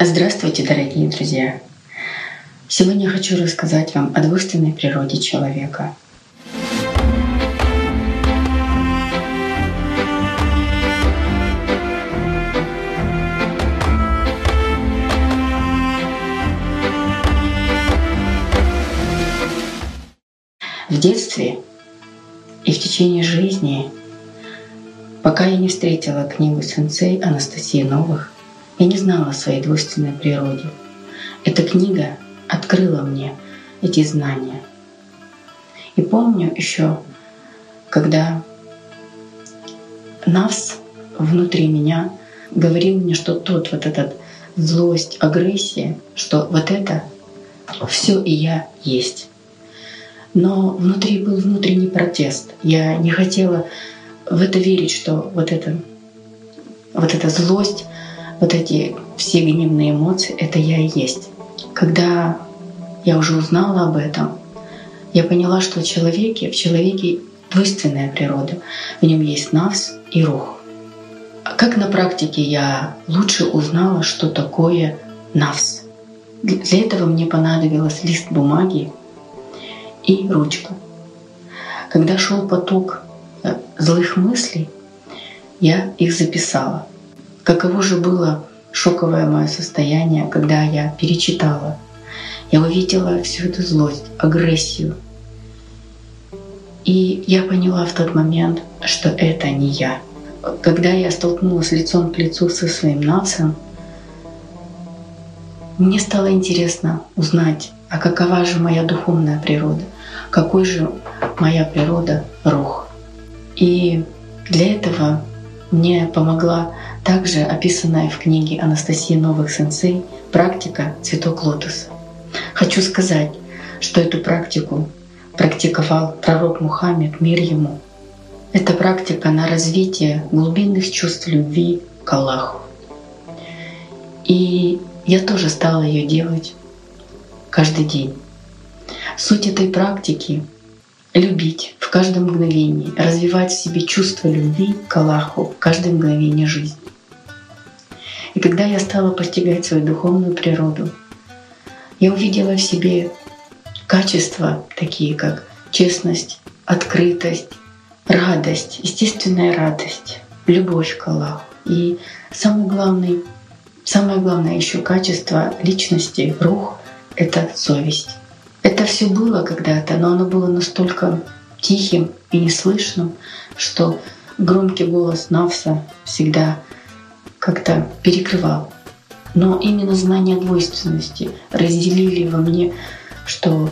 Здравствуйте, дорогие друзья! Сегодня я хочу рассказать вам о двойственной природе человека. В детстве и в течение жизни, пока я не встретила книгу сенсей Анастасии Новых, я не знала о своей двойственной природе. Эта книга открыла мне эти знания. И помню еще, когда Навс внутри меня говорил мне, что тот вот этот злость, агрессия, что вот это все и я есть. Но внутри был внутренний протест. Я не хотела в это верить, что вот это, вот эта злость, вот эти все гневные эмоции — это я и есть. Когда я уже узнала об этом, я поняла, что в человеке, в человеке двойственная природа. В нем есть навс и рух. Как на практике я лучше узнала, что такое навс? Для этого мне понадобилось лист бумаги и ручка. Когда шел поток э, злых мыслей, я их записала — Каково же было шоковое мое состояние, когда я перечитала. Я увидела всю эту злость, агрессию. И я поняла в тот момент, что это не я. Когда я столкнулась лицом к лицу со своим нацием, мне стало интересно узнать, а какова же моя духовная природа, какой же моя природа рух. И для этого мне помогла также описанная в книге Анастасии Новых Сенсей практика «Цветок лотоса». Хочу сказать, что эту практику практиковал пророк Мухаммед, мир ему. Это практика на развитие глубинных чувств любви к Аллаху. И я тоже стала ее делать каждый день. Суть этой практики любить в каждом мгновении, развивать в себе чувство любви к Аллаху в каждое мгновение жизни. И когда я стала постигать свою духовную природу, я увидела в себе качества такие, как честность, открытость, радость, естественная радость, любовь к Аллаху. И самый главный, самое главное еще качество личности, рух — это совесть. Это все было когда-то, но оно было настолько тихим и неслышным, что громкий голос Навса всегда как-то перекрывал. Но именно знание двойственности разделили во мне, что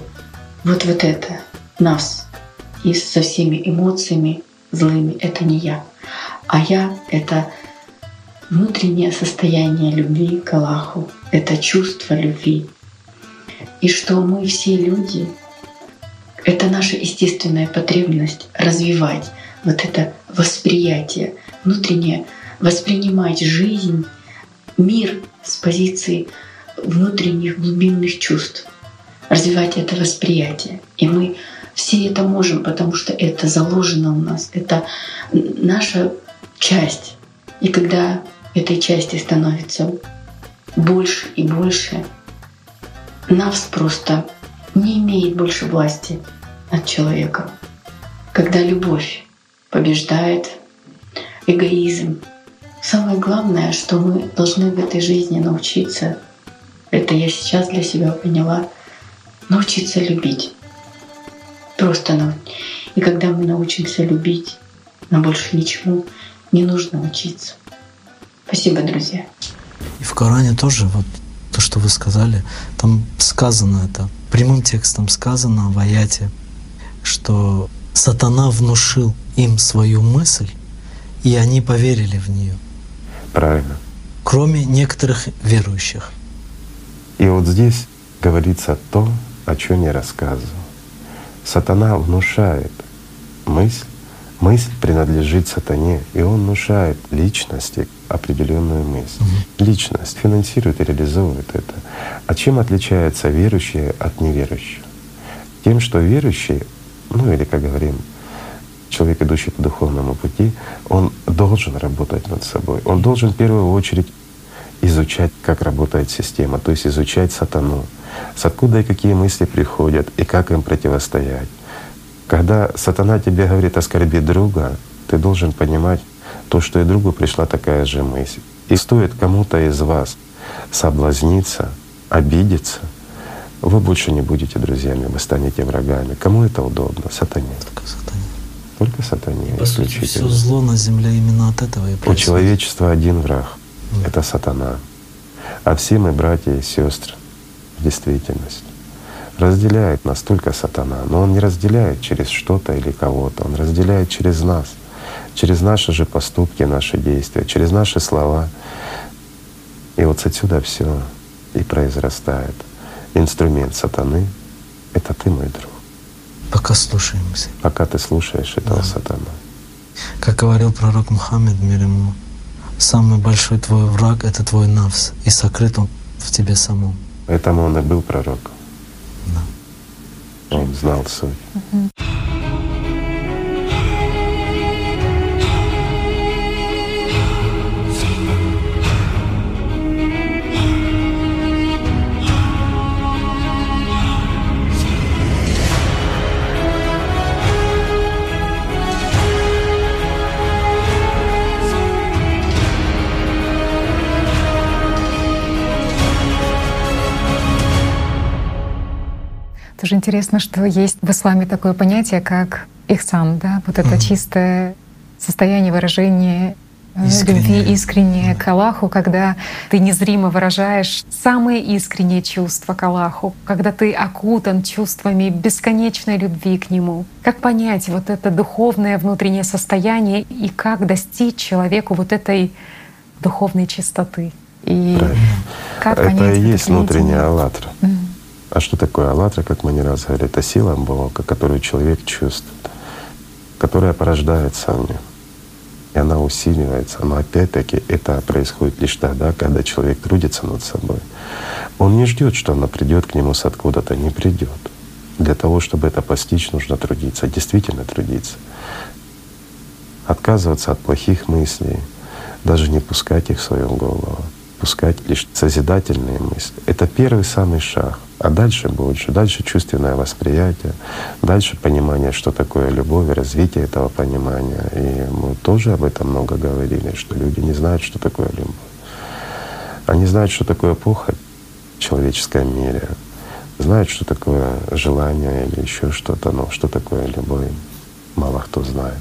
вот вот это Навс и со всеми эмоциями злыми — это не я. А я — это внутреннее состояние любви к Аллаху, это чувство любви, и что мы все люди, это наша естественная потребность развивать вот это восприятие, внутреннее воспринимать жизнь, мир с позиции внутренних глубинных чувств, развивать это восприятие. И мы все это можем, потому что это заложено у нас, это наша часть. И когда этой части становится больше и больше, Навс просто не имеет больше власти над человеком. Когда любовь побеждает эгоизм, самое главное, что мы должны в этой жизни научиться, это я сейчас для себя поняла, научиться любить. Просто научиться. И когда мы научимся любить, нам больше ничему не нужно учиться. Спасибо, друзья. И в Коране тоже вот то, что вы сказали, там сказано это, прямым текстом сказано в аяте, что сатана внушил им свою мысль, и они поверили в нее. Правильно. Кроме некоторых верующих. И вот здесь говорится то, о чем я рассказывал. Сатана внушает мысль, мысль принадлежит сатане, и он внушает личности определенную мысль. Угу. Личность финансирует и реализовывает это. А чем отличаются верующие от неверующих? Тем, что верующий, ну или, как говорим, человек, идущий по духовному пути, он должен работать над собой. Он должен в первую очередь изучать, как работает система, то есть изучать сатану, с откуда и какие мысли приходят, и как им противостоять. Когда сатана тебе говорит оскорби друга, ты должен понимать то, что и другу пришла такая же мысль. И стоит кому-то из вас соблазниться, обидеться, вы больше не будете друзьями, вы станете врагами. Кому это удобно? Сатане. Только сатане. Сатане. По сути, все зло на земле именно от этого и происходит. У человечества один враг — это сатана. А все мы братья и сестры в действительности. Разделяет нас только сатана, но он не разделяет через что-то или кого-то, он разделяет через нас, через наши же поступки, наши действия, через наши слова. И вот отсюда все и произрастает. Инструмент сатаны — это ты, мой друг. Пока слушаемся. Пока ты слушаешь этого Да. сатана. Как говорил пророк Мухаммед, мир ему, самый большой твой враг — это твой навс, и сокрыт он в тебе самом. Поэтому он и был пророком. Да. Он знал суть. Тоже интересно, что есть в исламе такое понятие, как ихсан, да, вот это Мгм. чистое состояние выражения э, Искреннее. любви искреннее к Аллаху, когда ты незримо выражаешь самые искренние чувства к Аллаху, когда ты окутан чувствами бесконечной любви к Нему. Как понять вот это духовное внутреннее состояние и как достичь человеку вот этой духовной чистоты? И Правильно. как Это понять и есть внутренняя аллатра. Мгм. А что такое аллатра, как мы не раз говорили? Это сила Бога, которую человек чувствует, которая порождается в нем. И она усиливается. Но опять-таки это происходит лишь тогда, когда человек трудится над собой. Он не ждет, что она придет к нему с откуда-то, не придет. Для того, чтобы это постичь, нужно трудиться, действительно трудиться. Отказываться от плохих мыслей, даже не пускать их в свою голову, пускать лишь созидательные мысли. Это первый самый шаг. А дальше больше. Дальше чувственное восприятие, дальше понимание, что такое любовь, развитие этого понимания. И мы тоже об этом много говорили, что люди не знают, что такое любовь. Они знают, что такое похоть в человеческом мире, знают, что такое желание или еще что-то, но что такое любовь, мало кто знает.